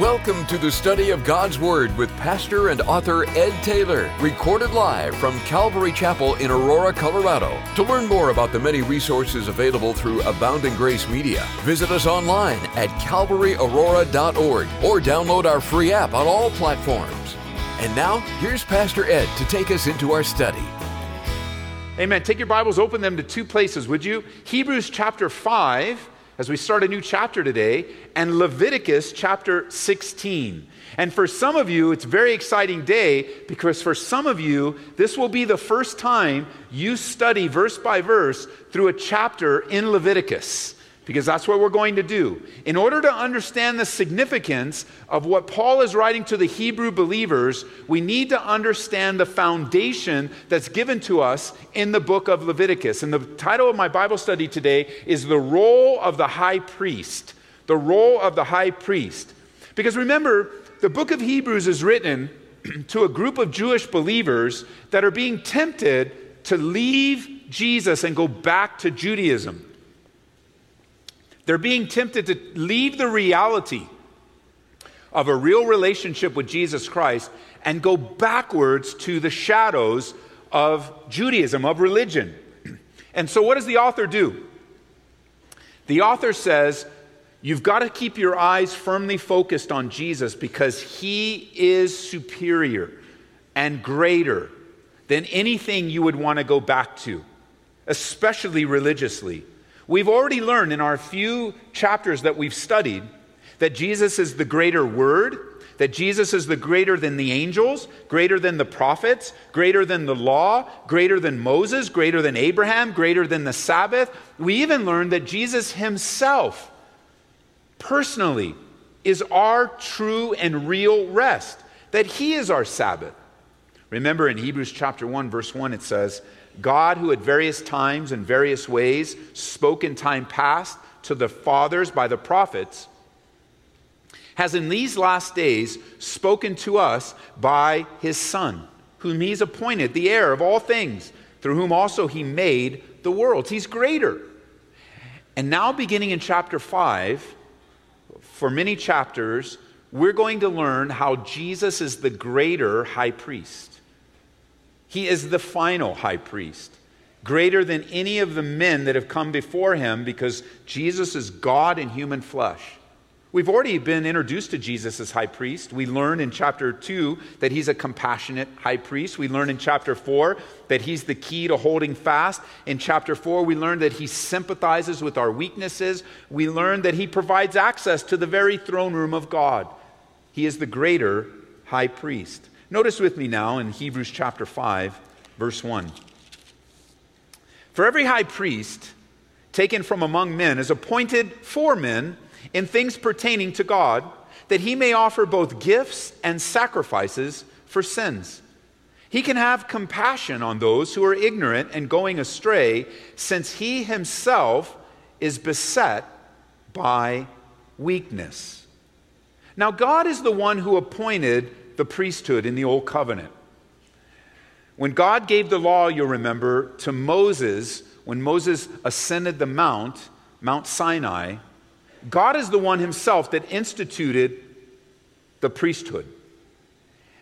Welcome to the study of God's Word with pastor and author Ed Taylor, recorded live from Calvary Chapel in Aurora, Colorado. To learn more about the many resources available through Abounding Grace Media, visit us online at calvaryaurora.org or download our free app on all platforms. And now, here's Pastor Ed to take us into our study. Amen. Take your Bibles, open them to two places, would you? Hebrews chapter 5 as we start a new chapter today, and Leviticus chapter 16. And for some of you, it's a very exciting day because for some of you, this will be the first time you study verse by verse through a chapter in Leviticus because that's what we're going to do. In order to understand the significance of what Paul is writing to the Hebrew believers, we need to understand the foundation that's given to us in the book of Leviticus. And the title of my Bible study today is The Role of the High Priest. The Role of the High Priest. Because remember, the book of Hebrews is written to a group of Jewish believers that are being tempted to leave Jesus and go back to Judaism. They're being tempted to leave the reality of a real relationship with Jesus Christ and go backwards to the shadows of Judaism, of religion. And so, what does the author do? The author says, You've got to keep your eyes firmly focused on Jesus because he is superior and greater than anything you would want to go back to, especially religiously. We've already learned in our few chapters that we've studied that Jesus is the greater word, that Jesus is the greater than the angels, greater than the prophets, greater than the law, greater than Moses, greater than Abraham, greater than the Sabbath. We even learned that Jesus himself, personally, is our true and real rest, that he is our Sabbath. Remember in Hebrews chapter 1, verse 1, it says, God, who at various times and various ways spoke in time past to the fathers by the prophets, has in these last days spoken to us by his Son, whom he's appointed the heir of all things, through whom also he made the worlds. He's greater. And now, beginning in chapter 5, for many chapters, we're going to learn how Jesus is the greater high priest. He is the final high priest, greater than any of the men that have come before him because Jesus is God in human flesh. We've already been introduced to Jesus as high priest. We learn in chapter 2 that he's a compassionate high priest. We learn in chapter 4 that he's the key to holding fast. In chapter 4, we learn that he sympathizes with our weaknesses. We learn that he provides access to the very throne room of God. He is the greater high priest. Notice with me now in Hebrews chapter 5, verse 1. For every high priest taken from among men is appointed for men in things pertaining to God, that he may offer both gifts and sacrifices for sins. He can have compassion on those who are ignorant and going astray, since he himself is beset by weakness. Now, God is the one who appointed the priesthood in the Old Covenant. When God gave the law, you'll remember, to Moses, when Moses ascended the mount, Mount Sinai, God is the one himself that instituted the priesthood.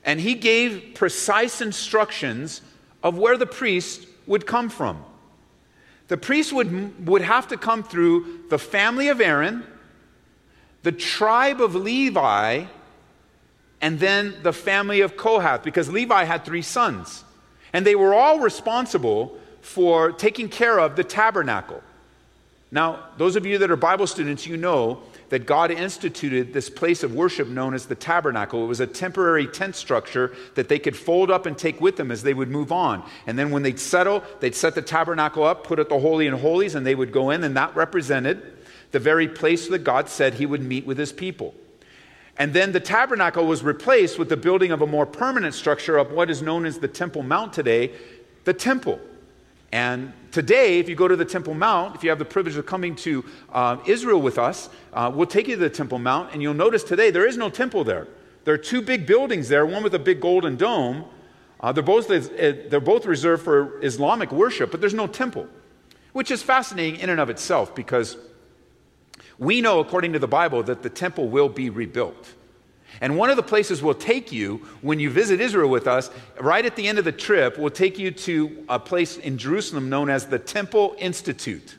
And he gave precise instructions of where the priest would come from. The priest would, would have to come through the family of Aaron, the tribe of Levi, and then the family of Kohath, because Levi had three sons. And they were all responsible for taking care of the tabernacle. Now, those of you that are Bible students, you know that God instituted this place of worship known as the tabernacle. It was a temporary tent structure that they could fold up and take with them as they would move on. And then when they'd settle, they'd set the tabernacle up, put it the Holy and Holies, and they would go in, and that represented the very place that God said he would meet with his people. And then the tabernacle was replaced with the building of a more permanent structure of what is known as the Temple Mount today, the temple. And today, if you go to the Temple Mount, if you have the privilege of coming to uh, Israel with us, uh, we'll take you to the Temple Mount, and you'll notice today there is no temple there. There are two big buildings there, one with a big golden dome. Uh, they're, both, uh, they're both reserved for Islamic worship, but there's no temple, which is fascinating in and of itself because we know, according to the Bible, that the temple will be rebuilt. And one of the places we'll take you when you visit Israel with us, right at the end of the trip, we'll take you to a place in Jerusalem known as the Temple Institute.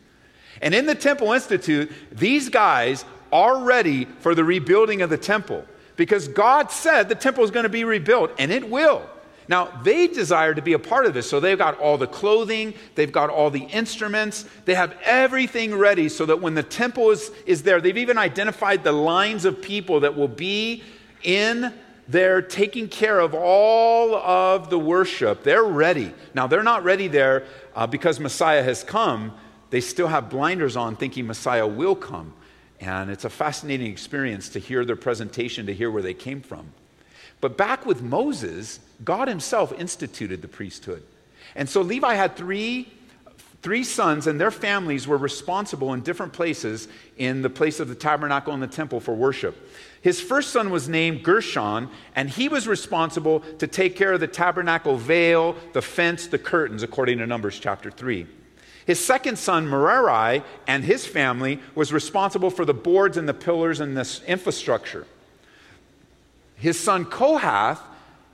And in the Temple Institute, these guys are ready for the rebuilding of the temple because God said the temple is going to be rebuilt, and it will. Now, they desire to be a part of this, so they've got all the clothing, they've got all the instruments, they have everything ready so that when the temple is, is there, they've even identified the lines of people that will be in there taking care of all of the worship. They're ready. Now, they're not ready there uh, because Messiah has come. They still have blinders on, thinking Messiah will come. And it's a fascinating experience to hear their presentation, to hear where they came from. But back with Moses, God himself instituted the priesthood. And so Levi had three, three sons, and their families were responsible in different places in the place of the tabernacle and the temple for worship. His first son was named Gershon, and he was responsible to take care of the tabernacle veil, the fence, the curtains, according to Numbers chapter 3. His second son, Merari, and his family was responsible for the boards and the pillars and this infrastructure. His son Kohath,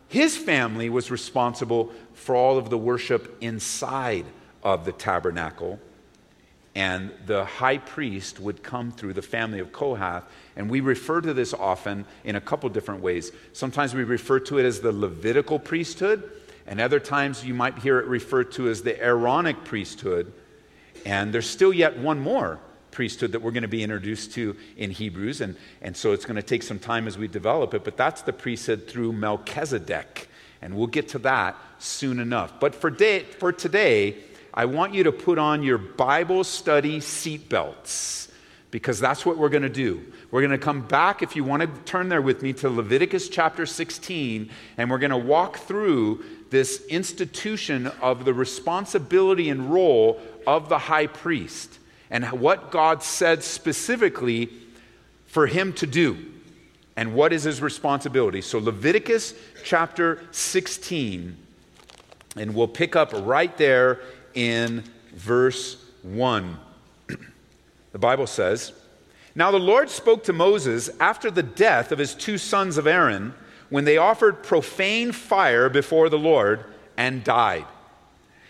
his family was responsible for all of the worship inside of the tabernacle. And the high priest would come through the family of Kohath. And we refer to this often in a couple different ways. Sometimes we refer to it as the Levitical priesthood, and other times you might hear it referred to as the Aaronic priesthood. And there's still yet one more priesthood that we're going to be introduced to in Hebrews. And, and so it's going to take some time as we develop it, but that's the priesthood through Melchizedek. And we'll get to that soon enough. But for, day, for today, I want you to put on your Bible study seatbelts because that's what we're going to do. We're going to come back, if you want to turn there with me, to Leviticus chapter 16, and we're going to walk through this institution of the responsibility and role of the high priest and what God said specifically for him to do and what is his responsibility. So, Leviticus chapter 16, and we'll pick up right there in verse 1. the Bible says, Now the Lord spoke to Moses after the death of his two sons of Aaron when they offered profane fire before the Lord and died.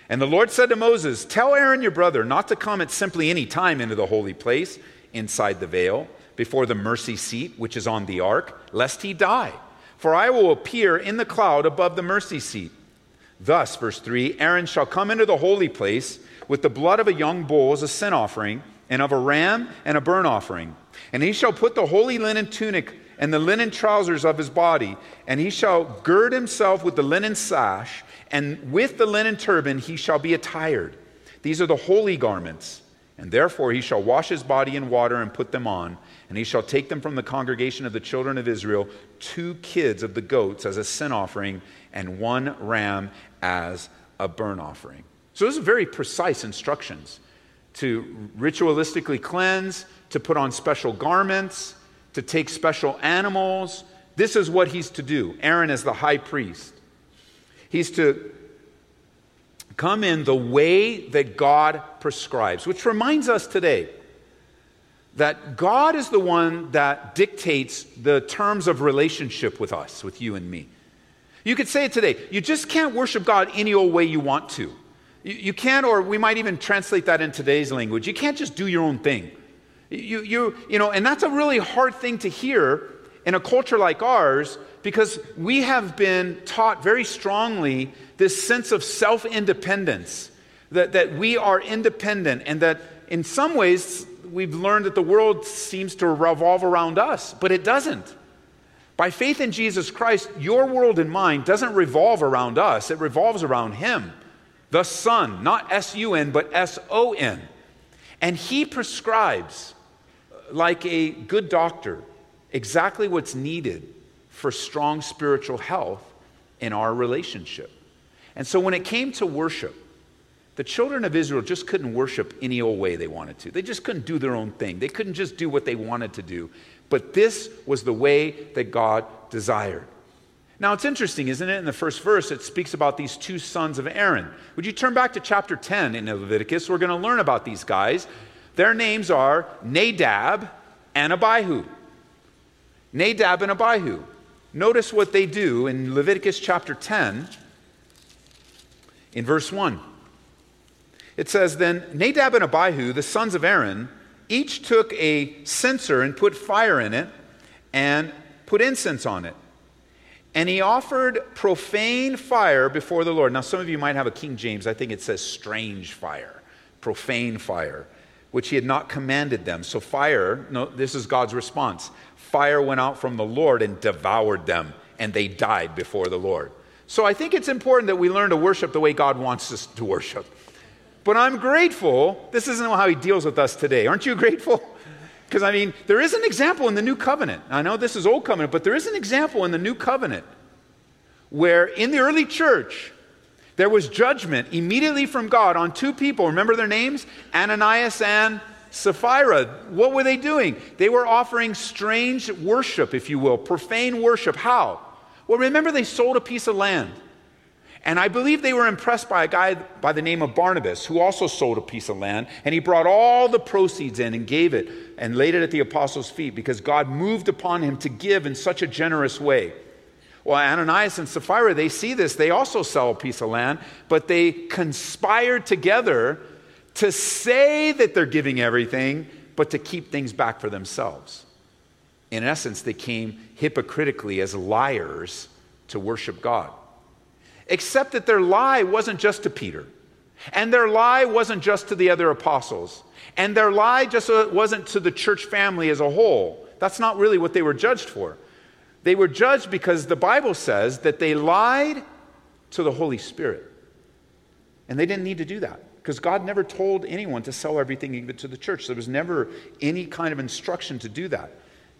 And the Lord said to Moses, Tell Aaron your brother not to come at simply any time into the holy place inside the veil, before the mercy seat which is on the ark, lest he die. For I will appear in the cloud above the mercy seat. Thus, verse 3 Aaron shall come into the holy place with the blood of a young bull as a sin offering, and of a ram and a burnt offering. And he shall put the holy linen tunic and the linen trousers of his body, and he shall gird himself with the linen sash and with the linen turban he shall be attired. These are the holy garments. And therefore he shall wash his body in water and put them on. And he shall take them from the congregation of the children of Israel, two kids of the goats as a sin offering, and one ram as a burnt offering. So, those are very precise instructions to ritualistically cleanse, to put on special garments, to take special animals. This is what he's to do. Aaron is the high priest. He's to come in the way that God prescribes, which reminds us today that God is the one that dictates the terms of relationship with us, with you and me. You could say it today. You just can't worship God any old way you want to. You, you can't, or we might even translate that in today's language. You can't just do your own thing. You, you, you know, and that's a really hard thing to hear in a culture like ours because we have been taught very strongly this sense of self independence, that, that we are independent, and that in some ways we've learned that the world seems to revolve around us, but it doesn't. By faith in Jesus Christ, your world and mine doesn't revolve around us, it revolves around Him, the Son, not S U N, but S O N. And He prescribes, like a good doctor, exactly what's needed for strong spiritual health in our relationship. And so when it came to worship, the children of Israel just couldn't worship any old way they wanted to. They just couldn't do their own thing. They couldn't just do what they wanted to do. But this was the way that God desired. Now, it's interesting, isn't it? In the first verse, it speaks about these two sons of Aaron. Would you turn back to chapter 10 in Leviticus? We're going to learn about these guys. Their names are Nadab and Abihu. Nadab and Abihu. Notice what they do in Leviticus chapter 10, in verse 1. It says, Then Nadab and Abihu, the sons of Aaron, each took a censer and put fire in it and put incense on it. And he offered profane fire before the Lord. Now, some of you might have a King James. I think it says strange fire, profane fire, which he had not commanded them. So, fire, no, this is God's response. Fire went out from the Lord and devoured them, and they died before the Lord. So, I think it's important that we learn to worship the way God wants us to worship. But I'm grateful. This isn't how he deals with us today. Aren't you grateful? Because, I mean, there is an example in the new covenant. I know this is old covenant, but there is an example in the new covenant where in the early church, there was judgment immediately from God on two people. Remember their names? Ananias and Sapphira. What were they doing? They were offering strange worship, if you will, profane worship. How? Well, remember they sold a piece of land. And I believe they were impressed by a guy by the name of Barnabas, who also sold a piece of land. And he brought all the proceeds in and gave it and laid it at the apostles' feet because God moved upon him to give in such a generous way. Well, Ananias and Sapphira, they see this. They also sell a piece of land, but they conspire together to say that they're giving everything, but to keep things back for themselves. In essence, they came hypocritically as liars to worship God except that their lie wasn't just to Peter, and their lie wasn't just to the other apostles, and their lie just wasn't to the church family as a whole. That's not really what they were judged for. They were judged because the Bible says that they lied to the Holy Spirit. And they didn't need to do that because God never told anyone to sell everything even to the church. There was never any kind of instruction to do that.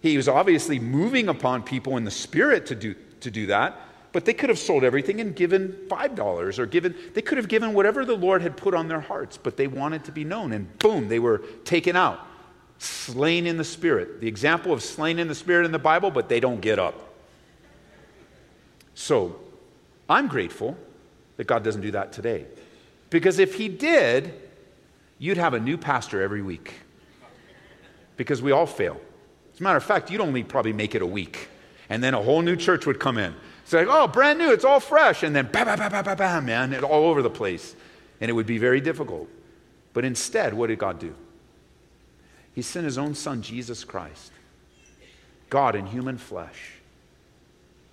He was obviously moving upon people in the Spirit to do, to do that, but they could have sold everything and given $5 or given, they could have given whatever the Lord had put on their hearts, but they wanted to be known. And boom, they were taken out, slain in the Spirit. The example of slain in the Spirit in the Bible, but they don't get up. So I'm grateful that God doesn't do that today. Because if He did, you'd have a new pastor every week. Because we all fail. As a matter of fact, you'd only probably make it a week. And then a whole new church would come in. It's like, oh, brand new, it's all fresh. And then bam, bam, bam, bam, bam, bam, man, it all over the place. And it would be very difficult. But instead, what did God do? He sent his own son, Jesus Christ, God in human flesh,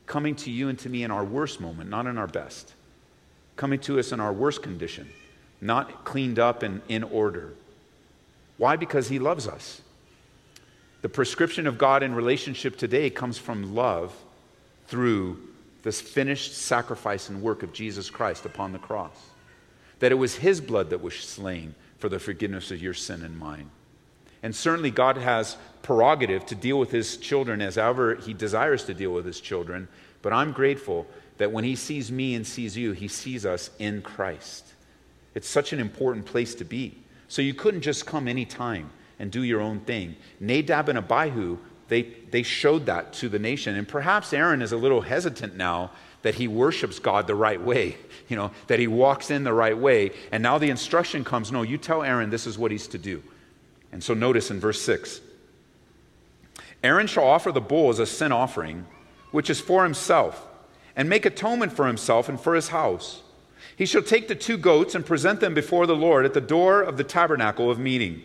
coming to you and to me in our worst moment, not in our best, coming to us in our worst condition, not cleaned up and in order. Why? Because he loves us. The prescription of God in relationship today comes from love through this finished sacrifice and work of Jesus Christ upon the cross. That it was his blood that was slain for the forgiveness of your sin and mine. And certainly God has prerogative to deal with his children as ever he desires to deal with his children. But I'm grateful that when he sees me and sees you, he sees us in Christ. It's such an important place to be. So you couldn't just come anytime and do your own thing. Nadab and Abihu they, they showed that to the nation. And perhaps Aaron is a little hesitant now that he worships God the right way, you know, that he walks in the right way. And now the instruction comes no, you tell Aaron this is what he's to do. And so notice in verse 6 Aaron shall offer the bull as a sin offering, which is for himself, and make atonement for himself and for his house. He shall take the two goats and present them before the Lord at the door of the tabernacle of meeting.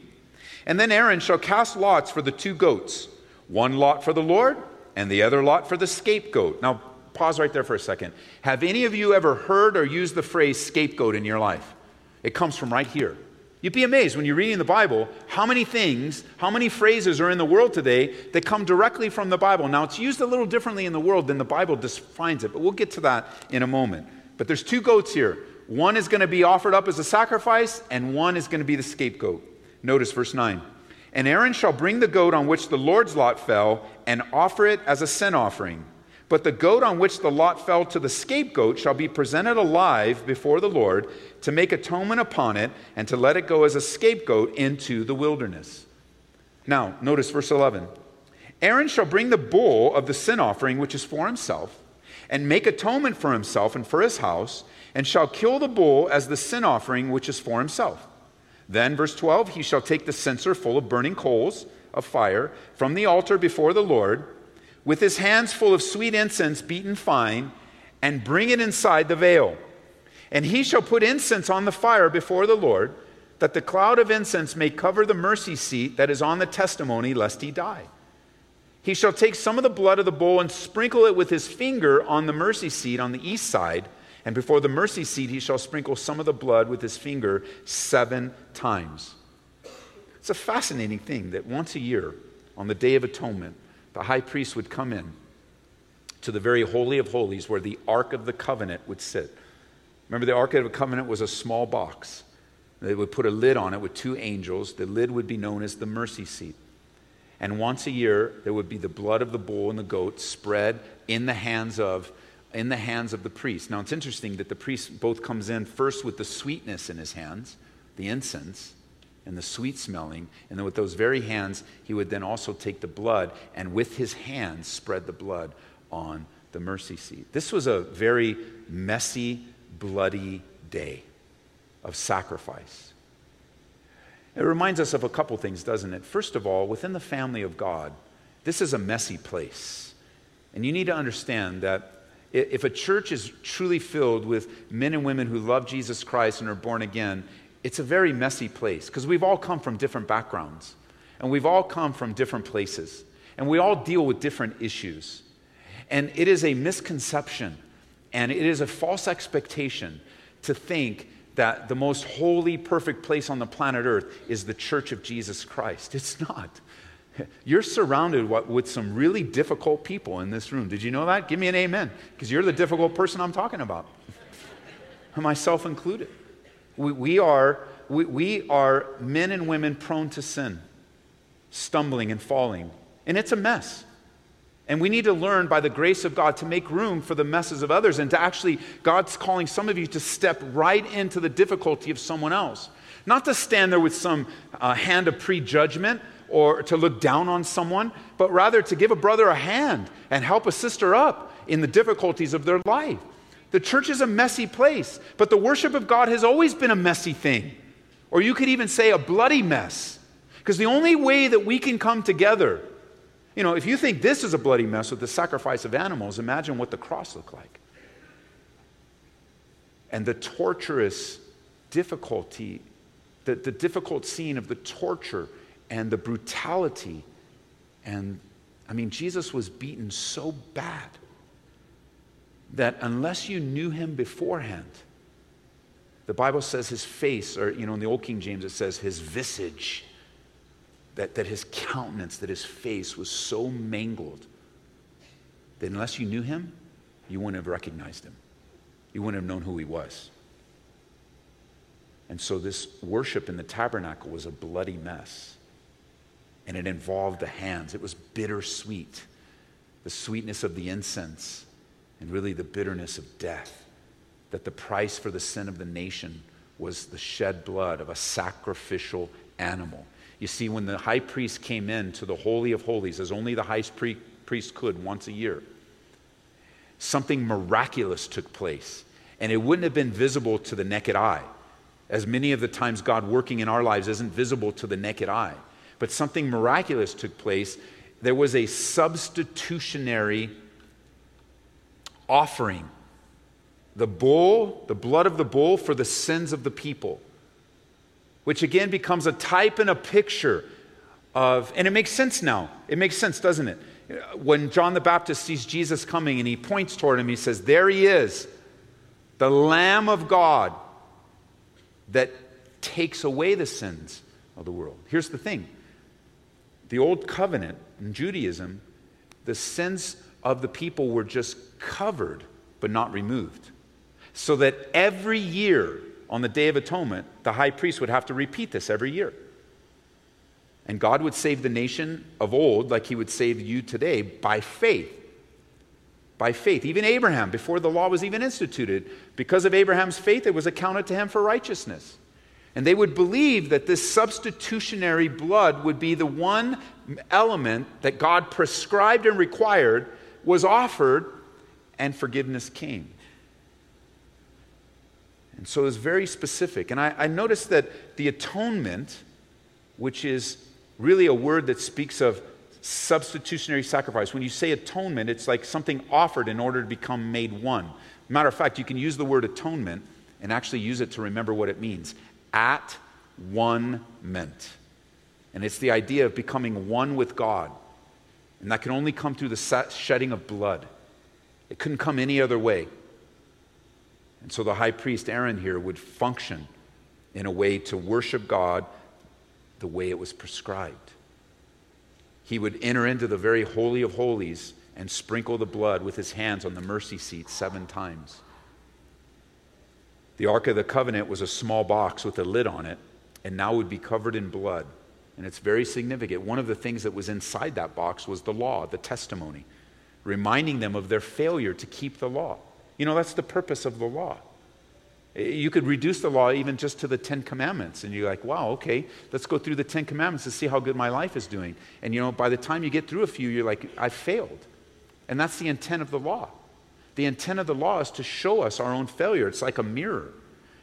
And then Aaron shall cast lots for the two goats one lot for the Lord and the other lot for the scapegoat. Now, pause right there for a second. Have any of you ever heard or used the phrase scapegoat in your life? It comes from right here. You'd be amazed when you're reading the Bible how many things, how many phrases are in the world today that come directly from the Bible. Now, it's used a little differently in the world than the Bible defines it, but we'll get to that in a moment. But there's two goats here. One is going to be offered up as a sacrifice, and one is going to be the scapegoat. Notice verse 9. And Aaron shall bring the goat on which the Lord's lot fell and offer it as a sin offering. But the goat on which the lot fell to the scapegoat shall be presented alive before the Lord to make atonement upon it and to let it go as a scapegoat into the wilderness. Now, notice verse 11. Aaron shall bring the bull of the sin offering, which is for himself, and make atonement for himself and for his house, and shall kill the bull as the sin offering, which is for himself. Then, verse 12, he shall take the censer full of burning coals of fire from the altar before the Lord, with his hands full of sweet incense beaten fine, and bring it inside the veil. And he shall put incense on the fire before the Lord, that the cloud of incense may cover the mercy seat that is on the testimony, lest he die. He shall take some of the blood of the bull and sprinkle it with his finger on the mercy seat on the east side. And before the mercy seat, he shall sprinkle some of the blood with his finger seven times. It's a fascinating thing that once a year, on the Day of Atonement, the high priest would come in to the very Holy of Holies where the Ark of the Covenant would sit. Remember, the Ark of the Covenant was a small box. They would put a lid on it with two angels. The lid would be known as the mercy seat. And once a year, there would be the blood of the bull and the goat spread in the hands of in the hands of the priest. Now it's interesting that the priest both comes in first with the sweetness in his hands, the incense, and the sweet smelling, and then with those very hands, he would then also take the blood and with his hands spread the blood on the mercy seat. This was a very messy, bloody day of sacrifice. It reminds us of a couple things, doesn't it? First of all, within the family of God, this is a messy place. And you need to understand that if a church is truly filled with men and women who love Jesus Christ and are born again, it's a very messy place because we've all come from different backgrounds and we've all come from different places and we all deal with different issues. And it is a misconception and it is a false expectation to think that the most holy, perfect place on the planet Earth is the church of Jesus Christ. It's not. You're surrounded with some really difficult people in this room. Did you know that? Give me an amen, because you're the difficult person I'm talking about, myself included. We, we, are, we, we are men and women prone to sin, stumbling and falling, and it's a mess. And we need to learn by the grace of God to make room for the messes of others and to actually, God's calling some of you to step right into the difficulty of someone else. Not to stand there with some uh, hand of prejudgment or to look down on someone, but rather to give a brother a hand and help a sister up in the difficulties of their life. The church is a messy place, but the worship of God has always been a messy thing. Or you could even say a bloody mess. Because the only way that we can come together you know, if you think this is a bloody mess with the sacrifice of animals, imagine what the cross looked like. And the torturous difficulty, the, the difficult scene of the torture and the brutality. And I mean, Jesus was beaten so bad that unless you knew him beforehand, the Bible says his face, or, you know, in the Old King James, it says his visage that, that his countenance, that his face was so mangled that unless you knew him, you wouldn't have recognized him. You wouldn't have known who he was. And so this worship in the tabernacle was a bloody mess. And it involved the hands. It was bittersweet. The sweetness of the incense and really the bitterness of death. That the price for the sin of the nation was the shed blood of a sacrificial animal. You see, when the high priest came in to the Holy of Holies, as only the high priest could once a year, something miraculous took place. And it wouldn't have been visible to the naked eye, as many of the times God working in our lives isn't visible to the naked eye. But something miraculous took place. There was a substitutionary offering the bull, the blood of the bull for the sins of the people which again becomes a type and a picture of, and it makes sense now. It makes sense, doesn't it? When John the Baptist sees Jesus coming and he points toward him, he says, There he is, the Lamb of God that takes away the sins of the world. Here's the thing the old covenant in Judaism, the sins of the people were just covered but not removed. So that every year on the Day of Atonement, the high priest would have to repeat this every year. And God would save the nation of old like he would save you today by faith. By faith. Even Abraham, before the law was even instituted, because of Abraham's faith, it was accounted to him for righteousness. And they would believe that this substitutionary blood would be the one element that God prescribed and required was offered, and forgiveness came. And so it's very specific. And I, I noticed that the atonement, which is really a word that speaks of substitutionary sacrifice. When you say atonement, it's like something offered in order to become made one. Matter of fact, you can use the word atonement and actually use it to remember what it means. At one meant. And it's the idea of becoming one with God. And that can only come through the shedding of blood. It couldn't come any other way. And so the high priest Aaron here would function in a way to worship God the way it was prescribed. He would enter into the very holy of holies and sprinkle the blood with his hands on the mercy seat seven times. The Ark of the Covenant was a small box with a lid on it, and now would be covered in blood. And it's very significant. One of the things that was inside that box was the law, the testimony, reminding them of their failure to keep the law. You know, that's the purpose of the law. Eh, you could reduce the law even just to the Ten Commandments, and you're like, wow, okay, let's go through the Ten Commandments to see how good my life is doing. And you know, by the time you get through a few, you're like, I failed. And that's the intent of the law. The intent of the law is to show us our own failure. It's like a mirror.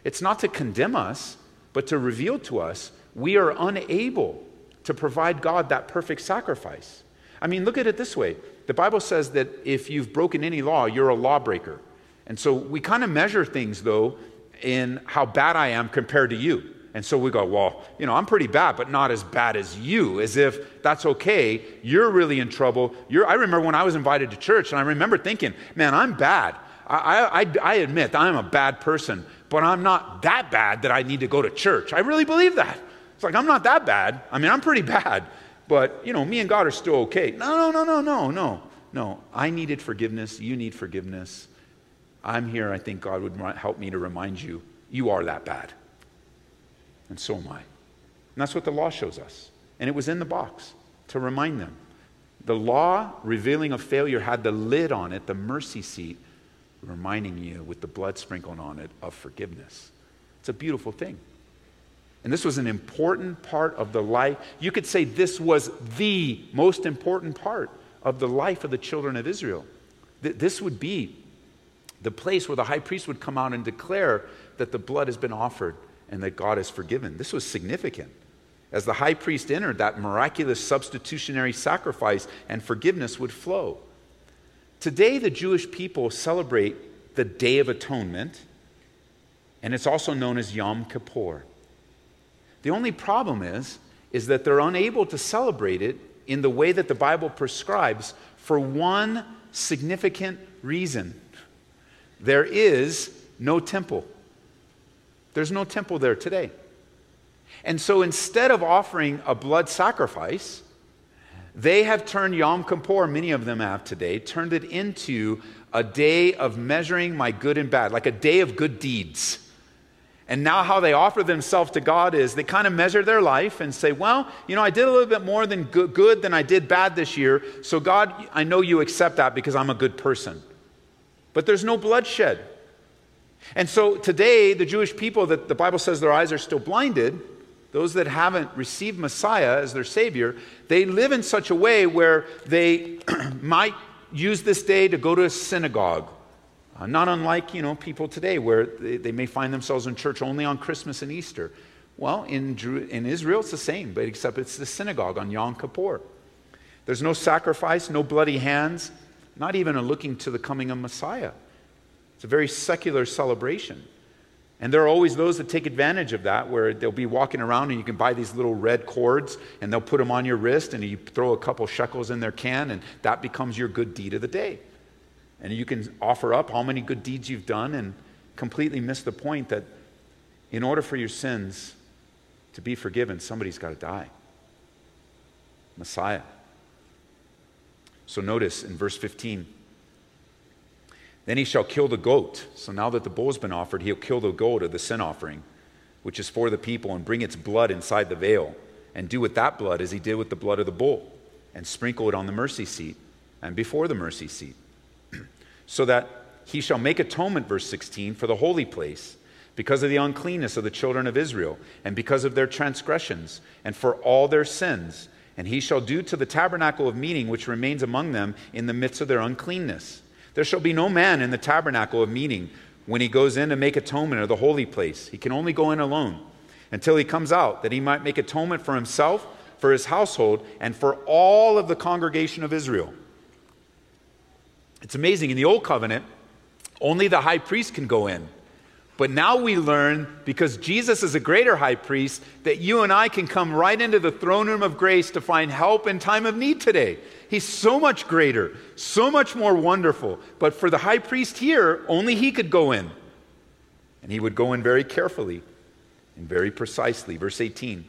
It's not to condemn us, but to reveal to us we are unable to provide God that perfect sacrifice. I mean, look at it this way the Bible says that if you've broken any law, you're a lawbreaker. And so we kind of measure things, though, in how bad I am compared to you. And so we go, well, you know, I'm pretty bad, but not as bad as you, as if that's okay. You're really in trouble. You're, I remember when I was invited to church, and I remember thinking, man, I'm bad. I, I, I admit I'm a bad person, but I'm not that bad that I need to go to church. I really believe that. It's like, I'm not that bad. I mean, I'm pretty bad, but, you know, me and God are still okay. No, no, no, no, no, no. No, I needed forgiveness. You need forgiveness. I'm here. I think God would help me to remind you you are that bad. And so am I. And that's what the law shows us. And it was in the box to remind them. The law revealing a failure had the lid on it, the mercy seat, reminding you with the blood sprinkled on it of forgiveness. It's a beautiful thing. And this was an important part of the life. You could say this was the most important part of the life of the children of Israel. This would be the place where the high priest would come out and declare that the blood has been offered and that God has forgiven. This was significant. As the high priest entered, that miraculous substitutionary sacrifice and forgiveness would flow. Today, the Jewish people celebrate the Day of Atonement, and it's also known as Yom Kippur. The only problem is, is that they're unable to celebrate it in the way that the Bible prescribes for one significant reason. There is no temple. There's no temple there today. And so instead of offering a blood sacrifice, they have turned Yom Kippur, many of them have today, turned it into a day of measuring my good and bad, like a day of good deeds. And now, how they offer themselves to God is they kind of measure their life and say, Well, you know, I did a little bit more than good, good than I did bad this year. So, God, I know you accept that because I'm a good person. But there's no bloodshed. And so, today, the Jewish people that the Bible says their eyes are still blinded, those that haven't received Messiah as their Savior, they live in such a way where they might use this day to go to a synagogue uh, not unlike, you know, people today where they, they, may find themselves in church only on Christmas and Easter. Well, in, in Israel, it's the same, but except it's the synagogue on Yom Kippur. There's no sacrifice, no bloody hands, not even a looking to the coming of Messiah. It's a very secular celebration. And there are always those that take advantage of that, where they'll be walking around and you can buy these little red cords and they'll put them on your wrist and you throw a couple shekels in their can and that becomes your good deed of the day. And you can offer up how many good deeds you've done and completely miss the point that in order for your sins to be forgiven, somebody's got to die. Messiah. So notice in verse 15. Then he shall kill the goat. So now that the bull's been offered, he'll kill the goat of the sin offering, which is for the people, and bring its blood inside the veil, and do with that blood as he did with the blood of the bull, and sprinkle it on the mercy seat and before the mercy seat so that he shall make atonement, verse 16, for the holy place, because of the uncleanness of the children of Israel, and because of their transgressions, and for all their sins. And he shall do to the tabernacle of meeting which remains among them in the midst of their uncleanness. There shall be no man in the tabernacle of meeting when he goes in to make atonement of the holy place. He can only go in alone until he comes out, that he might make atonement for himself, for his household, and for all of the congregation of Israel. It's amazing. In the Old Covenant, only the high priest can go in. But now we learn, because Jesus is a greater high priest, that you and I can come right into the throne room of grace to find help in time of need today. He's so much greater, so much more wonderful. But for the high priest here, only he could go in. And he would go in very carefully and very precisely. Verse 18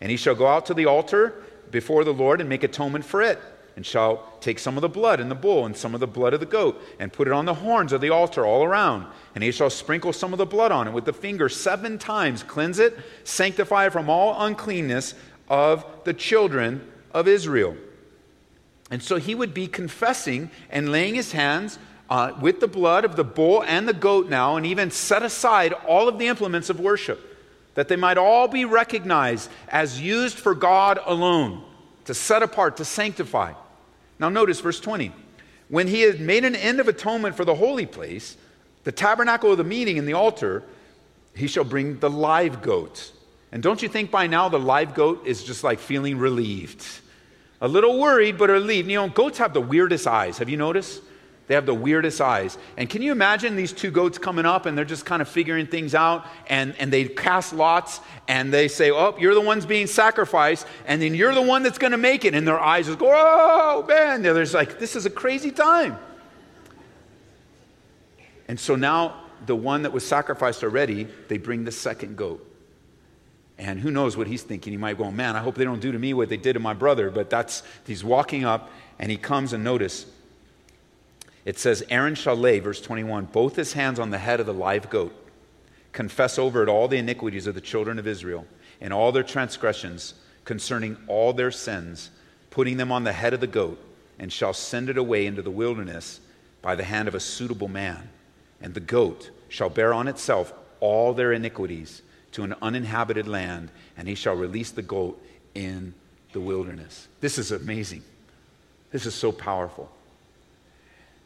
And he shall go out to the altar before the Lord and make atonement for it and shall take some of the blood in the bull and some of the blood of the goat and put it on the horns of the altar all around. And he shall sprinkle some of the blood on it with the finger seven times, cleanse it, sanctify it from all uncleanness of the children of Israel. And so he would be confessing and laying his hands uh, with the blood of the bull and the goat now, and even set aside all of the implements of worship, that they might all be recognized as used for God alone, to set apart, to sanctify. Now, notice verse 20. When he had made an end of atonement for the holy place, the tabernacle of the meeting and the altar, he shall bring the live goat. And don't you think by now the live goat is just like feeling relieved? A little worried, but relieved. You know, goats have the weirdest eyes. Have you noticed? They have the weirdest eyes. And can you imagine these two goats coming up and they're just kind of figuring things out and, and they cast lots and they say, Oh, you're the ones being sacrificed, and then you're the one that's going to make it. And their eyes just go, Oh, man. They're just like, This is a crazy time. And so now the one that was sacrificed already, they bring the second goat. And who knows what he's thinking? He might go, Man, I hope they don't do to me what they did to my brother. But that's, he's walking up and he comes and notice it says, Aaron shall lay, verse 21, both his hands on the head of the live goat, confess over it all the iniquities of the children of Israel and all their transgressions concerning all their sins, putting them on the head of the goat, and shall send it away into the wilderness by the hand of a suitable man. And the goat shall bear on itself all their iniquities to an uninhabited land, and he shall release the goat in the wilderness. This is amazing. This is so powerful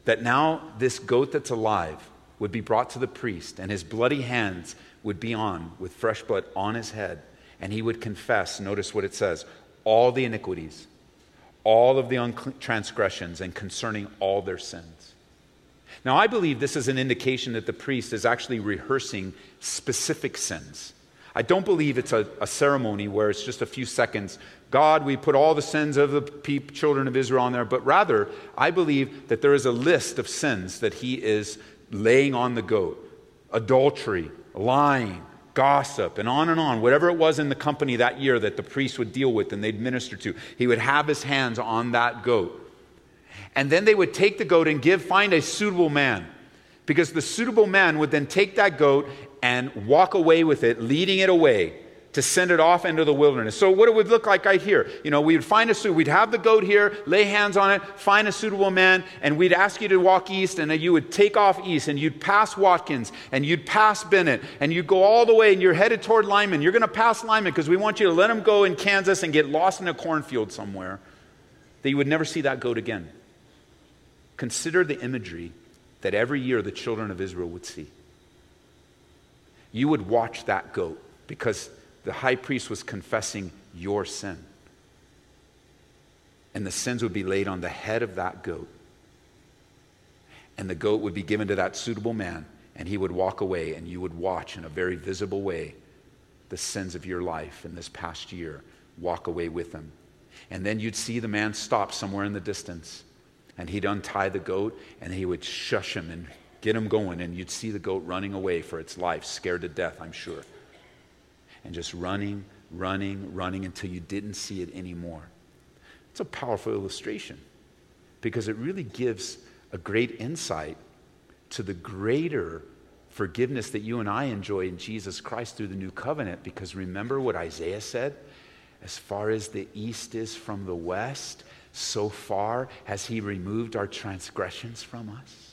that now this goat that's alive would be brought to the priest, and his bloody hands would be on with fresh blood on his head, and he would confess, notice what it says, all the iniquities, all of the transgressions, and concerning all their sins. Now, I believe this is an indication that the priest is actually rehearsing specific sins. I don't believe it's a, a, ceremony where it's just a few seconds. God, we put all the sins of the children of Israel on there, but rather, I believe that there is a list of sins that he is laying on the goat adultery, lying, gossip, and on and on. Whatever it was in the company that year that the priest would deal with and they'd minister to, he would have his hands on that goat. And then they would take the goat and give, find a suitable man. Because the suitable man would then take that goat and walk away with it, leading it away to send it off into the wilderness. So, what it would look like right here, you know, we would find a suit, we'd have the goat here, lay hands on it, find a suitable man, and we'd ask you to walk east, and you would take off east, and you'd pass Watkins, and you'd pass Bennett, and you'd go all the way, and you're headed toward Limon. You're going to pass Limon because we want you to let him go in Kansas and get lost in a cornfield somewhere, that you would never see that goat again. Consider the imagery that every year the children of Israel would see you would watch that goat because the high priest was confessing your sin. And the sins would be laid on the head of that goat. And the goat would be given to that suitable man, and he would walk away, and you would watch in a very visible way the sins of your life in this past year walk away with him. And then you'd see the man stop somewhere in the distance, and he'd untie the goat, and he would shush him and get him going, and you'd see the goat running away for its life, scared to death, I'm sure. And just running, running, running until you didn't see it anymore. It's a powerful illustration because it really gives a great insight to the greater forgiveness that you and I enjoy in Jesus Christ through the new covenant. Because remember what Isaiah said? As far as the east is from the west, so far has he removed our transgressions from us.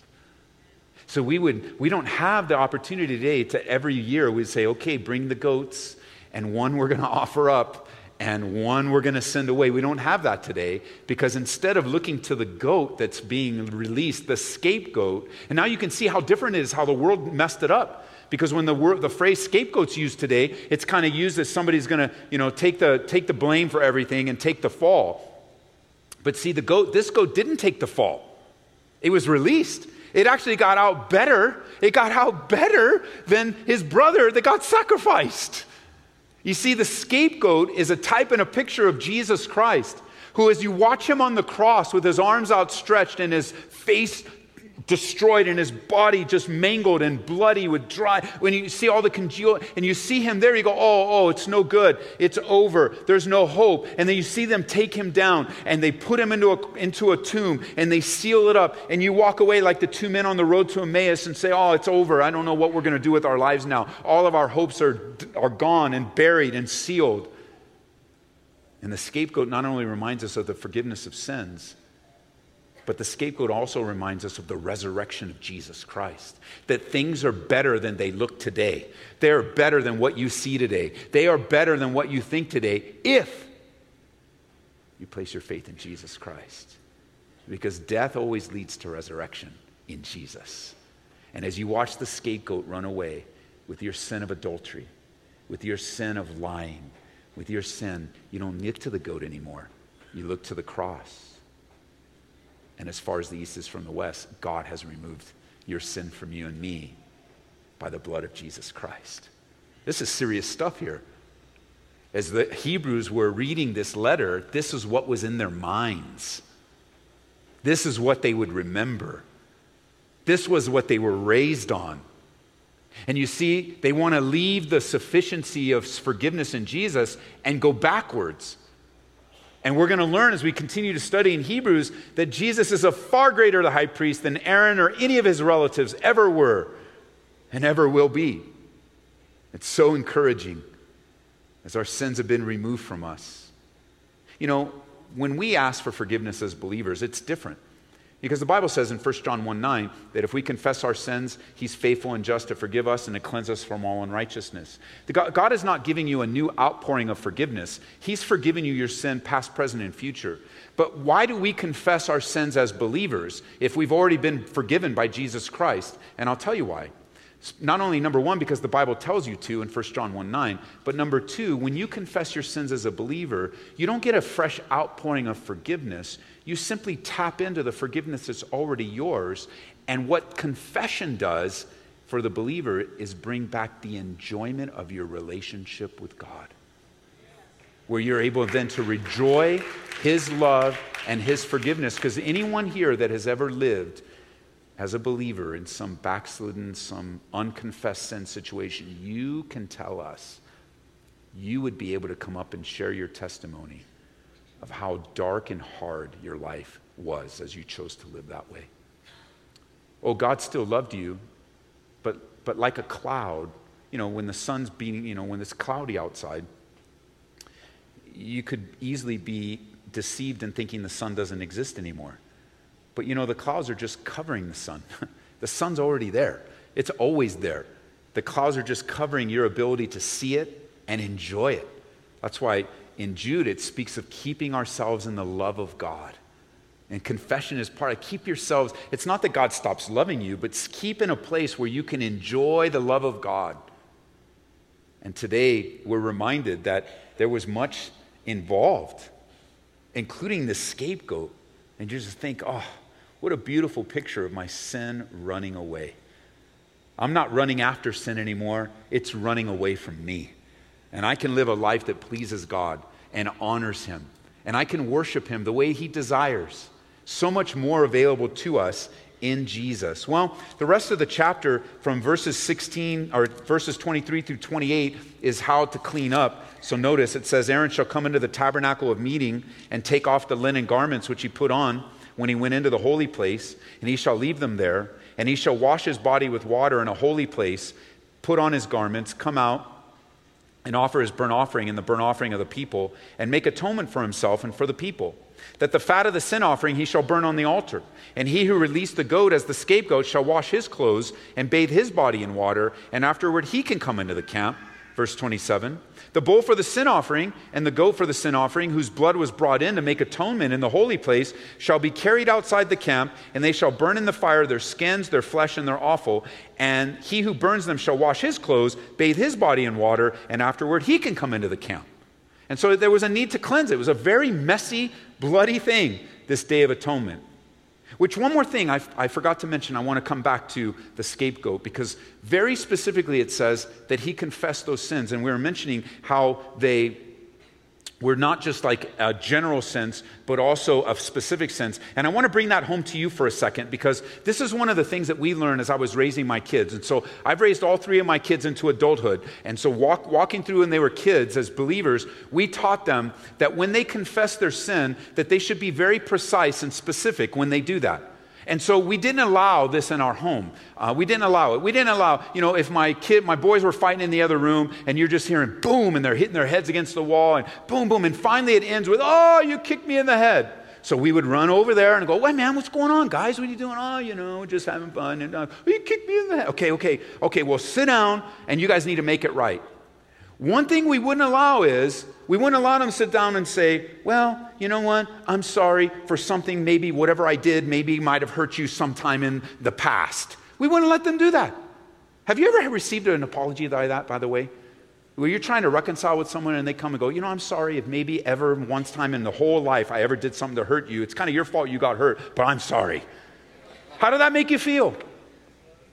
So we would we don't have the opportunity today to every year we'd say, okay, bring the goats, and one we're going to offer up, and one we're going to send away. We don't have that today because instead of looking to the goat that's being released, the scapegoat, and now you can see how different it is how the world messed it up. Because when the, word, the phrase scapegoat's used today, it's kind of used as somebody's going to, you know, take the, take the blame for everything and take the fall. But see, the goat, this goat didn't take the fall. It was released. It actually got out better. It got out better than his brother that got sacrificed. You see, the scapegoat is a type and a picture of Jesus Christ, who, as you watch him on the cross with his arms outstretched and his face destroyed and his body just mangled and bloody with dry. When you see all the congeal and you see him there, you go, oh, oh, it's no good. It's over. There's no hope. And then you see them take him down and they put him into a, into a tomb and they seal it up. And you walk away like the two men on the road to Emmaus and say, oh, it's over. I don't know what we're going to do with our lives now. All of our hopes are, are gone and buried and sealed. And the scapegoat not only reminds us of the forgiveness of sins, but the scapegoat also reminds us of the resurrection of Jesus Christ. That things are better than they look today. They are better than what you see today. They are better than what you think today if you place your faith in Jesus Christ. Because death always leads to resurrection in Jesus. And as you watch the scapegoat run away with your sin of adultery, with your sin of lying, with your sin, you don't look to the goat anymore. You look to the cross and as far as the east is from the west, God has removed your sin from you and me by the blood of Jesus Christ. This is serious stuff here. As the Hebrews were reading this letter, this is what was in their minds. This is what they would remember. This was what they were raised on. And you see, they want to leave the sufficiency of forgiveness in Jesus and go backwards. And we're going to learn as we continue to study in Hebrews that Jesus is a far greater high priest than Aaron or any of his relatives ever were and ever will be. It's so encouraging as our sins have been removed from us. You know, when we ask for forgiveness as believers, it's different. Because the Bible says in 1 John 1 9 that if we confess our sins, he's faithful and just to forgive us and to cleanse us from all unrighteousness. God, God is not giving you a new outpouring of forgiveness, he's forgiven you your sin, past, present, and future. But why do we confess our sins as believers if we've already been forgiven by Jesus Christ? And I'll tell you why. Not only number one, because the Bible tells you to in 1 John 1 9, but number two, when you confess your sins as a believer, you don't get a fresh outpouring of forgiveness. You simply tap into the forgiveness that's already yours. And what confession does for the believer is bring back the enjoyment of your relationship with God, where you're able then to rejoice His love and His forgiveness. Because anyone here that has ever lived as a believer in some backslidden, some unconfessed sin situation, you can tell us, you would be able to come up and share your testimony of how dark and hard your life was as you chose to live that way. Oh, God still loved you, but, but like a cloud, you know, when the sun's beating, you know, when it's cloudy outside, you could easily be deceived in thinking the sun doesn't exist anymore. But you know, the clouds are just covering the sun. the sun's already there, it's always there. The clouds are just covering your ability to see it and enjoy it. That's why in Jude, it speaks of keeping ourselves in the love of God. And confession is part of keep yourselves. It's not that God stops loving you, but keep in a place where you can enjoy the love of God. And today we're reminded that there was much involved, including the scapegoat. And you just think, oh, what a beautiful picture of my sin running away. I'm not running after sin anymore, it's running away from me. And I can live a life that pleases God and honors Him. And I can worship Him the way He desires. So much more available to us in Jesus. Well, the rest of the chapter from verses 16 or verses 23 through 28 is how to clean up. So notice it says, Aaron shall come into the tabernacle of meeting and take off the linen garments which he put on when he went into the holy place, and he shall leave them there. And he shall wash his body with water in a holy place, put on his garments, come out, and offer his burnt offering and the burnt offering of the people, and make atonement for himself and for the people. That the fat of the sin offering he shall burn on the altar. And he who released the goat as the scapegoat shall wash his clothes and bathe his body in water, and afterward he can come into the camp. Verse 27 The bull for the sin offering and the goat for the sin offering, whose blood was brought in to make atonement in the holy place, shall be carried outside the camp, and they shall burn in the fire their skins, their flesh, and their offal. And he who burns them shall wash his clothes, bathe his body in water, and afterward he can come into the camp. And so there was a need to cleanse. It It was a very messy, bloody thing, this Day of Atonement. Which, one more thing I, I, forgot to mention, I want to come back to the scapegoat because very specifically it says that he confessed those sins. And we were mentioning how they we're not just like a general sense, but also a specific sense. And I want to bring that home to you for a second because this is one of the things that we learned as I was raising my kids. And so I've raised all three of my kids into adulthood. And so walk, walking through when they were kids as believers, we taught them that when they confess their sin, that they should be very precise and specific when they do that. And so we didn't allow this in our home. Uh, we didn't allow it. We didn't allow, you know, if my kid, my boys were fighting in the other room and you're just hearing boom and they're hitting their heads against the wall and boom, boom. And finally it ends with, oh, you kicked me in the head. So we would run over there and go, wait, man, what's going on, guys? What are you doing? Oh, you know, just having fun. And uh, you kicked me in the head. Okay, okay, okay, well, sit down and you guys need to make it right. One thing we wouldn't allow is we wouldn't allow them to sit down and say, Well, you know what? I'm sorry for something, maybe whatever I did, maybe might have hurt you sometime in the past. We wouldn't let them do that. Have you ever received an apology like that, by the way? Where you're trying to reconcile with someone and they come and go, You know, I'm sorry if maybe ever once time in the whole life I ever did something to hurt you. It's kind of your fault you got hurt, but I'm sorry. How did that make you feel?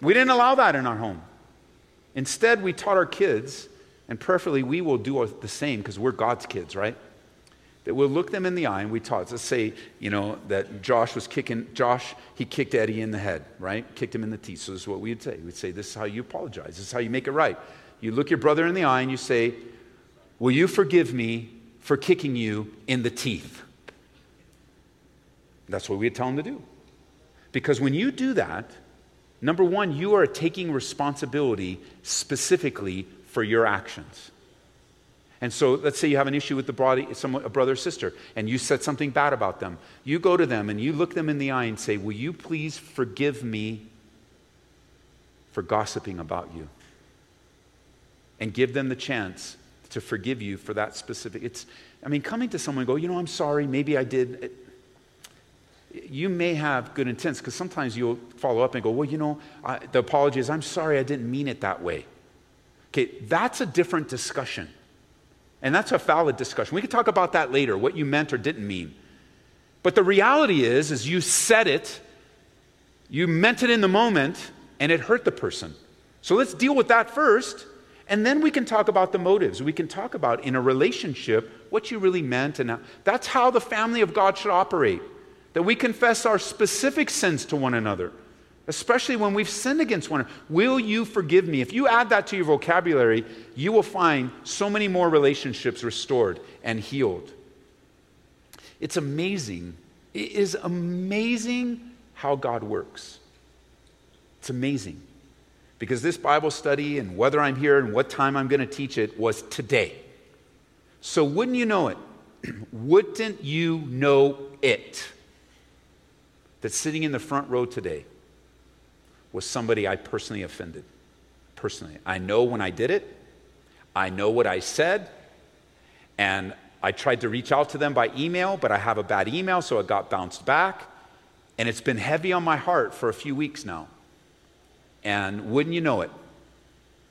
We didn't allow that in our home. Instead, we taught our kids and preferably, we will do the same because we're God's kids, right? That we'll look them in the eye and we taught. Let's say, you know, that Josh was kicking, Josh, he kicked Eddie in the head, right? Kicked him in the teeth. So this is what we'd say. We'd say, this is how you apologize. This is how you make it right. You look your brother in the eye and you say, will you forgive me for kicking you in the teeth? That's what we'd tell him to do. Because when you do that, number one, you are taking responsibility specifically for your actions. And so let's say you have an issue with the body, a brother or sister, and you said something bad about them. You go to them and you look them in the eye and say, Will you please forgive me for gossiping about you? And give them the chance to forgive you for that specific. It's, I mean, coming to someone and go, You know, I'm sorry, maybe I did. It, you may have good intents because sometimes you'll follow up and go, Well, you know, I, the apology is, I'm sorry, I didn't mean it that way. Okay, that's a different discussion. And that's a valid discussion. We can talk about that later, what you meant or didn't mean. But the reality is, is you said it, you meant it in the moment, and it hurt the person. So let's deal with that first, and then we can talk about the motives. We can talk about in a relationship what you really meant, and that's how the family of God should operate. That we confess our specific sins to one another especially when we've sinned against one another. Will you forgive me? If you add that to your vocabulary, you will find so many more relationships restored and healed. It's amazing. It is amazing how God works. It's amazing. Because this Bible study and whether I'm here and what time I'm going to teach it was today. So, wouldn't you know it? wouldn't you know it? That sitting in the front row today, was somebody I personally offended. Personally. I know when I did it, I know what I said, and I tried to reach out to them by email, but I have a bad email, so it got bounced back. And it's been heavy on my heart for a few weeks now. And wouldn't you know it,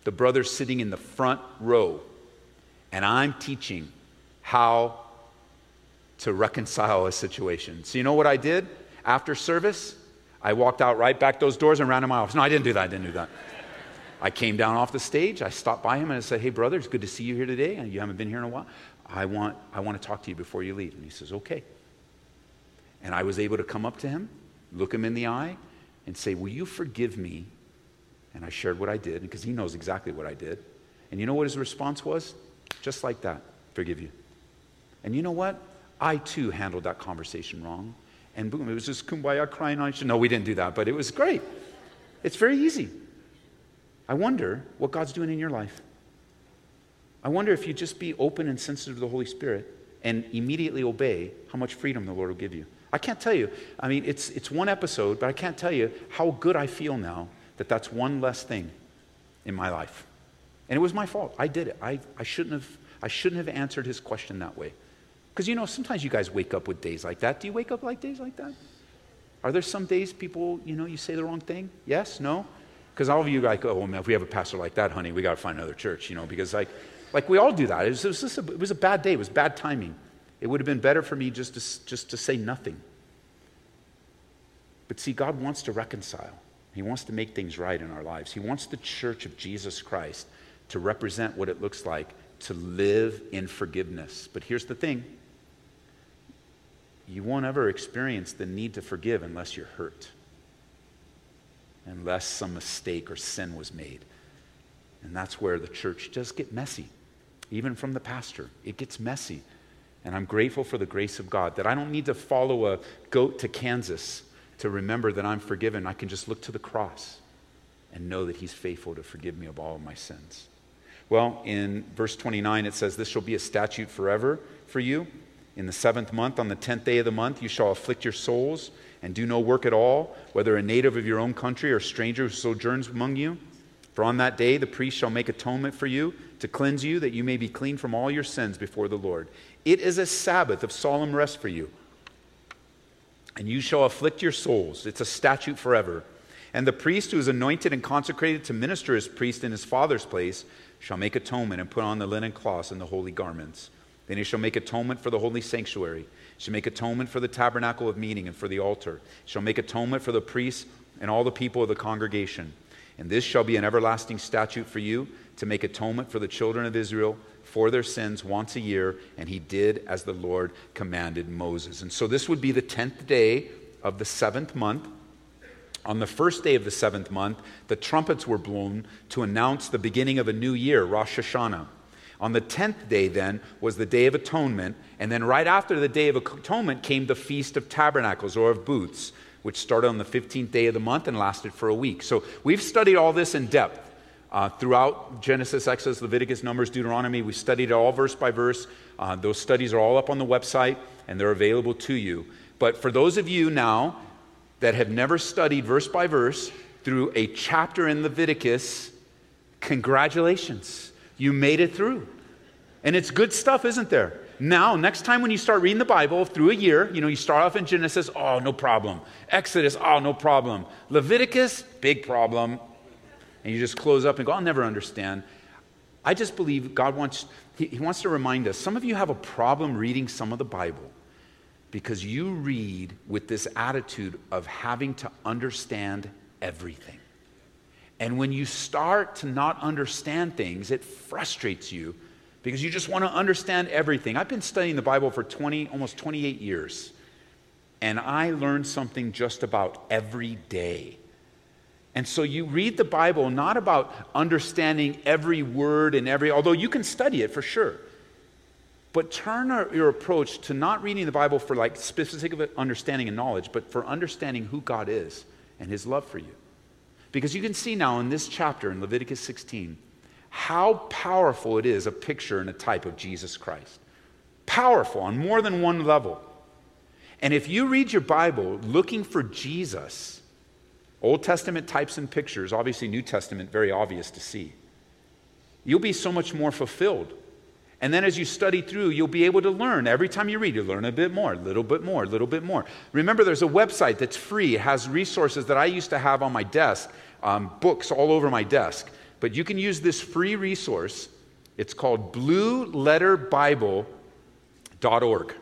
the brother's sitting in the front row, and I'm teaching how to reconcile a situation. So, you know what I did after service? I walked out right back those doors and ran to my office. No, I didn't do that. I didn't do that. I came down off the stage. I stopped by him and I said, Hey, brother, it's good to see you here today. You haven't been here in a while. I want, I want to talk to you before you leave. And he says, Okay. And I was able to come up to him, look him in the eye, and say, Will you forgive me? And I shared what I did because he knows exactly what I did. And you know what his response was? Just like that forgive you. And you know what? I too handled that conversation wrong and boom, it was just kumbaya crying on No, we didn't do that, but it was great. It's very easy. I wonder what God's doing in your life. I wonder if you just be open and sensitive to the Holy Spirit and immediately obey, how much freedom the Lord will give you. I can't tell you. I mean, it's, it's one episode, but I can't tell you how good I feel now that that's one less thing in my life. And it was my fault. I did it. I, I, shouldn't, have, I shouldn't have answered his question that way. Because you know, sometimes you guys wake up with days like that. Do you wake up like days like that? Are there some days people, you know, you say the wrong thing? Yes? No? Because all of you are like, oh, well, if we have a pastor like that, honey, we got to find another church, you know, because like, like we all do that. It was, it, was a, it was a bad day. It was bad timing. It would have been better for me just to, just to say nothing. But see, God wants to reconcile. He wants to make things right in our lives. He wants the church of Jesus Christ to represent what it looks like to live in forgiveness. But here's the thing you won't ever experience the need to forgive unless you're hurt, unless some mistake or sin was made. And that's where the church does get messy, even from the pastor. It gets messy. And I'm grateful for the grace of God that I don't need to follow a goat to Kansas to remember that I'm forgiven. I can just look to the cross and know that He's faithful to forgive me of all of my sins. Well, in verse 29, it says, This shall be a statute forever for you. In the seventh month, on the tenth day of the month, you shall afflict your souls and do no work at all, whether a native of your own country or a stranger who sojourns among you. For on that day the priest shall make atonement for you to cleanse you, that you may be clean from all your sins before the Lord. It is a Sabbath of solemn rest for you. And you shall afflict your souls. It's a statute forever. And the priest who is anointed and consecrated to minister as priest in his father's place shall make atonement and put on the linen cloths and the holy garments. Then he shall make atonement for the holy sanctuary. Shall make atonement for the tabernacle of meeting and for the altar. Shall make atonement for the priests and all the people of the congregation. And this shall be an everlasting statute for you to make atonement for the children of Israel for their sins once a year. And he did as the Lord commanded Moses. And so this would be the tenth day of the seventh month. On the first day of the seventh month, the trumpets were blown to announce the beginning of a new year, Rosh Hashanah. On the tenth day, then, was the Day of Atonement. And then, right after the Day of Atonement, came the Feast of Tabernacles or of Booths, which started on the 15th day of the month and lasted for a week. So, we've studied all this in depth. Uh, throughout Genesis, Exodus, Leviticus, Numbers, Deuteronomy, we studied it all verse by verse. Uh, those studies are all up on the website and they're available to you. But for those of you now that have never studied verse by verse through a chapter in Leviticus, congratulations. You made it through. And it's good stuff, isn't there? Now, next time when you start reading the Bible through a year, you know, you start off in Genesis, oh, no problem. Exodus, oh, no problem. Leviticus, big problem. And you just close up and go, I'll never understand. I just believe God wants, he, he wants to remind us. Some of you have a problem reading some of the Bible because you read with this attitude of having to understand everything. And when you start to not understand things, it frustrates you because you just want to understand everything. I've been studying the Bible for 20, almost 28 years, and I learn something just about every day. And so you read the Bible not about understanding every word and every, although you can study it for sure. But turn your approach to not reading the Bible for like specific understanding and knowledge, but for understanding who God is and his love for you. Because you can see now in this chapter in Leviticus 16 how powerful it is a picture and a type of Jesus Christ. Powerful on more than one level. And if you read your Bible looking for Jesus, Old Testament types and pictures, obviously New Testament, very obvious to see, you'll be so much more fulfilled and then as you study through, you'll be able to learn. Every time you read, you learn a bit more, a little bit more, a little bit more. Remember, there's a website that's free. It has resources that I used to have on my desk, um, books all over my desk. But you can use this free resource. It's called blueletterbible.org.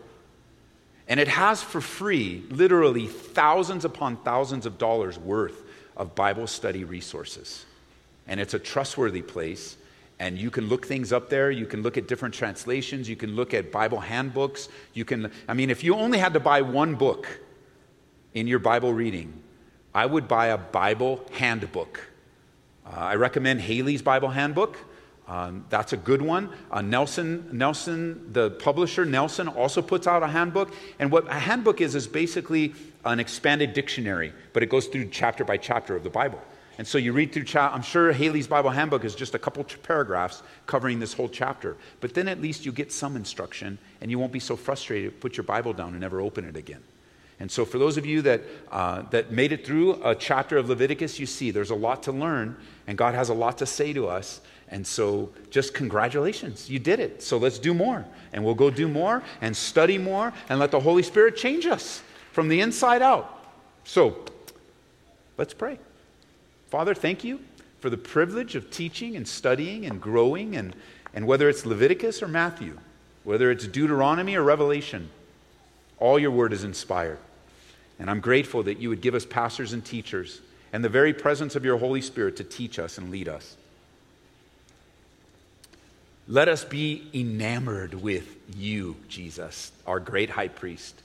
And it has for free literally thousands upon thousands of dollars worth of Bible study resources. And it's a trustworthy place. And you can look things up there. You can look at different translations. You can look at Bible handbooks. You can, I mean, if you only had to buy one book in your Bible reading, I would buy a Bible handbook. Uh, I recommend Halley's Bible Handbook. Um, that's a good one. Uh, Nelson, Nelson, the publisher, Nelson also puts out a handbook. And what a handbook is, is basically an expanded dictionary, but it goes through chapter by chapter of the Bible. And so you read through, cha- I'm sure Halley's Bible Handbook is just a couple paragraphs covering this whole chapter. But then at least you get some instruction and you won't be so frustrated. Put your Bible down and never open it again. And so, for those of you that, uh, that made it through a chapter of Leviticus, you see there's a lot to learn, and God has a lot to say to us. And so, just congratulations, you did it. So, let's do more. And we'll go do more and study more and let the Holy Spirit change us from the inside out. So, let's pray. Father, thank you for the privilege of teaching and studying and growing, and, and whether it's Leviticus or Matthew, whether it's Deuteronomy or Revelation, all your word is inspired. And I'm grateful that you would give us pastors and teachers and the very presence of your Holy Spirit to teach us and lead us. Let us be enamored with you, Jesus, our great high priest,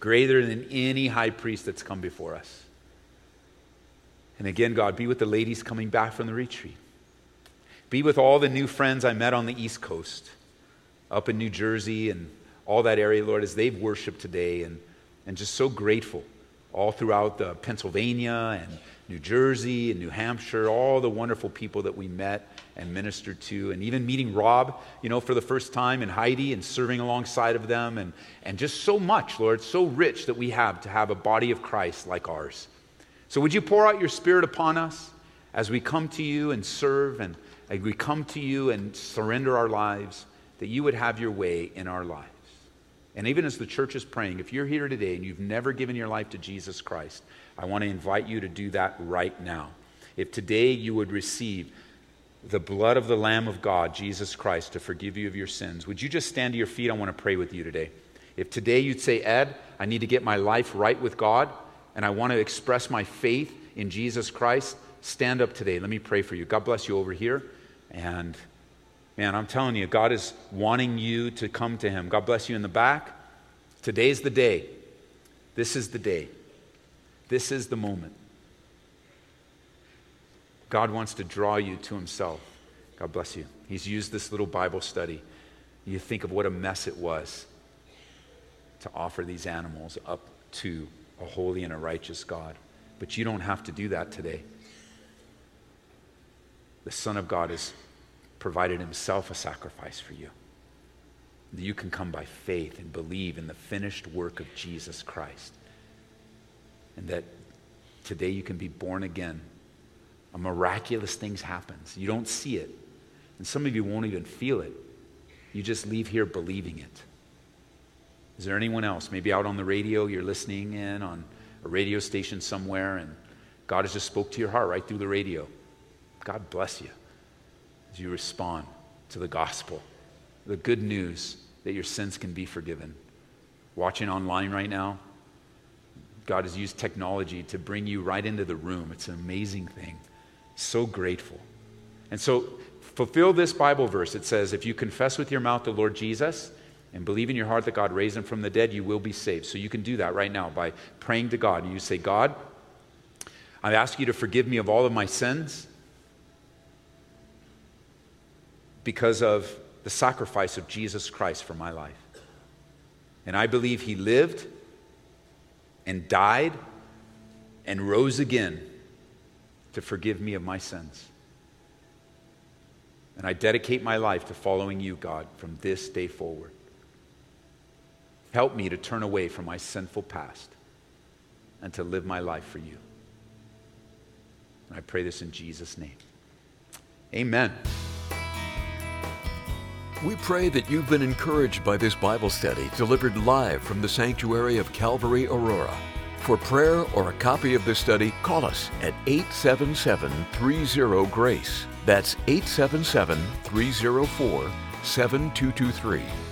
greater than any high priest that's come before us. And again, God, be with the ladies coming back from the retreat. Be with all the new friends I met on the East Coast, up in New Jersey and all that area, Lord, as they've worshiped today and and just so grateful all throughout Pennsylvania and New Jersey and New Hampshire, all the wonderful people that we met and ministered to, and even meeting Rob, you know, for the first time, and Heidi, and serving alongside of them, and, and just so much, Lord, so rich that we have to have a body of Christ like ours. So would you pour out your Spirit upon us as we come to you and serve, and as we come to you and surrender our lives, that you would have your way in our lives. And even as the church is praying, if you're here today and you've never given your life to Jesus Christ, I want to invite you to do that right now. If today you would receive the blood of the Lamb of God, Jesus Christ, to forgive you of your sins, would you just stand to your feet? I want to pray with you today. If today you'd say, Ed, I need to get my life right with God, and I want to express my faith in Jesus Christ, stand up today. Let me pray for you. God bless you over here. And Man, I'm telling you, God is wanting you to come to Him. God bless you in the back. Today's the day. This is the day. This is the moment. God wants to draw you to Himself. God bless you. He's used this little Bible study. You think of what a mess it was to offer these animals up to a holy and a righteous God. But you don't have to do that today. The Son of God has provided himself a sacrifice for you. You can come by faith and believe in the finished work of Jesus Christ. And that today you can be born again. A miraculous thing happens. You don't see it. And some of you won't even feel it. You just leave here believing it. Is there anyone else? Maybe out on the radio, you're listening in on a radio station somewhere, and God has just spoke to your heart right through the radio. God bless you as you respond to the gospel, the good news that your sins can be forgiven. Watching online right now, God has used technology to bring you right into the room. It's an amazing thing. So grateful. And so, fulfill this Bible verse. It says, If you confess with your mouth the Lord Jesus and believe in your heart that God raised him from the dead, you will be saved. So, you can do that right now by praying to God. You say, God, I ask you to forgive me of all of my sins. because of the sacrifice of Jesus Christ for my life. And I believe he lived and died and rose again to forgive me of my sins. And I dedicate my life to following you, God, from this day forward. Help me to turn away from my sinful past and to live my life for you. And I pray this in Jesus' name. Amen. We pray that you've been encouraged by this Bible study delivered live from the sanctuary of Calvary Aurora. For prayer or a copy of this study, call us at 877 30 GRACE. That's 877 304 7223.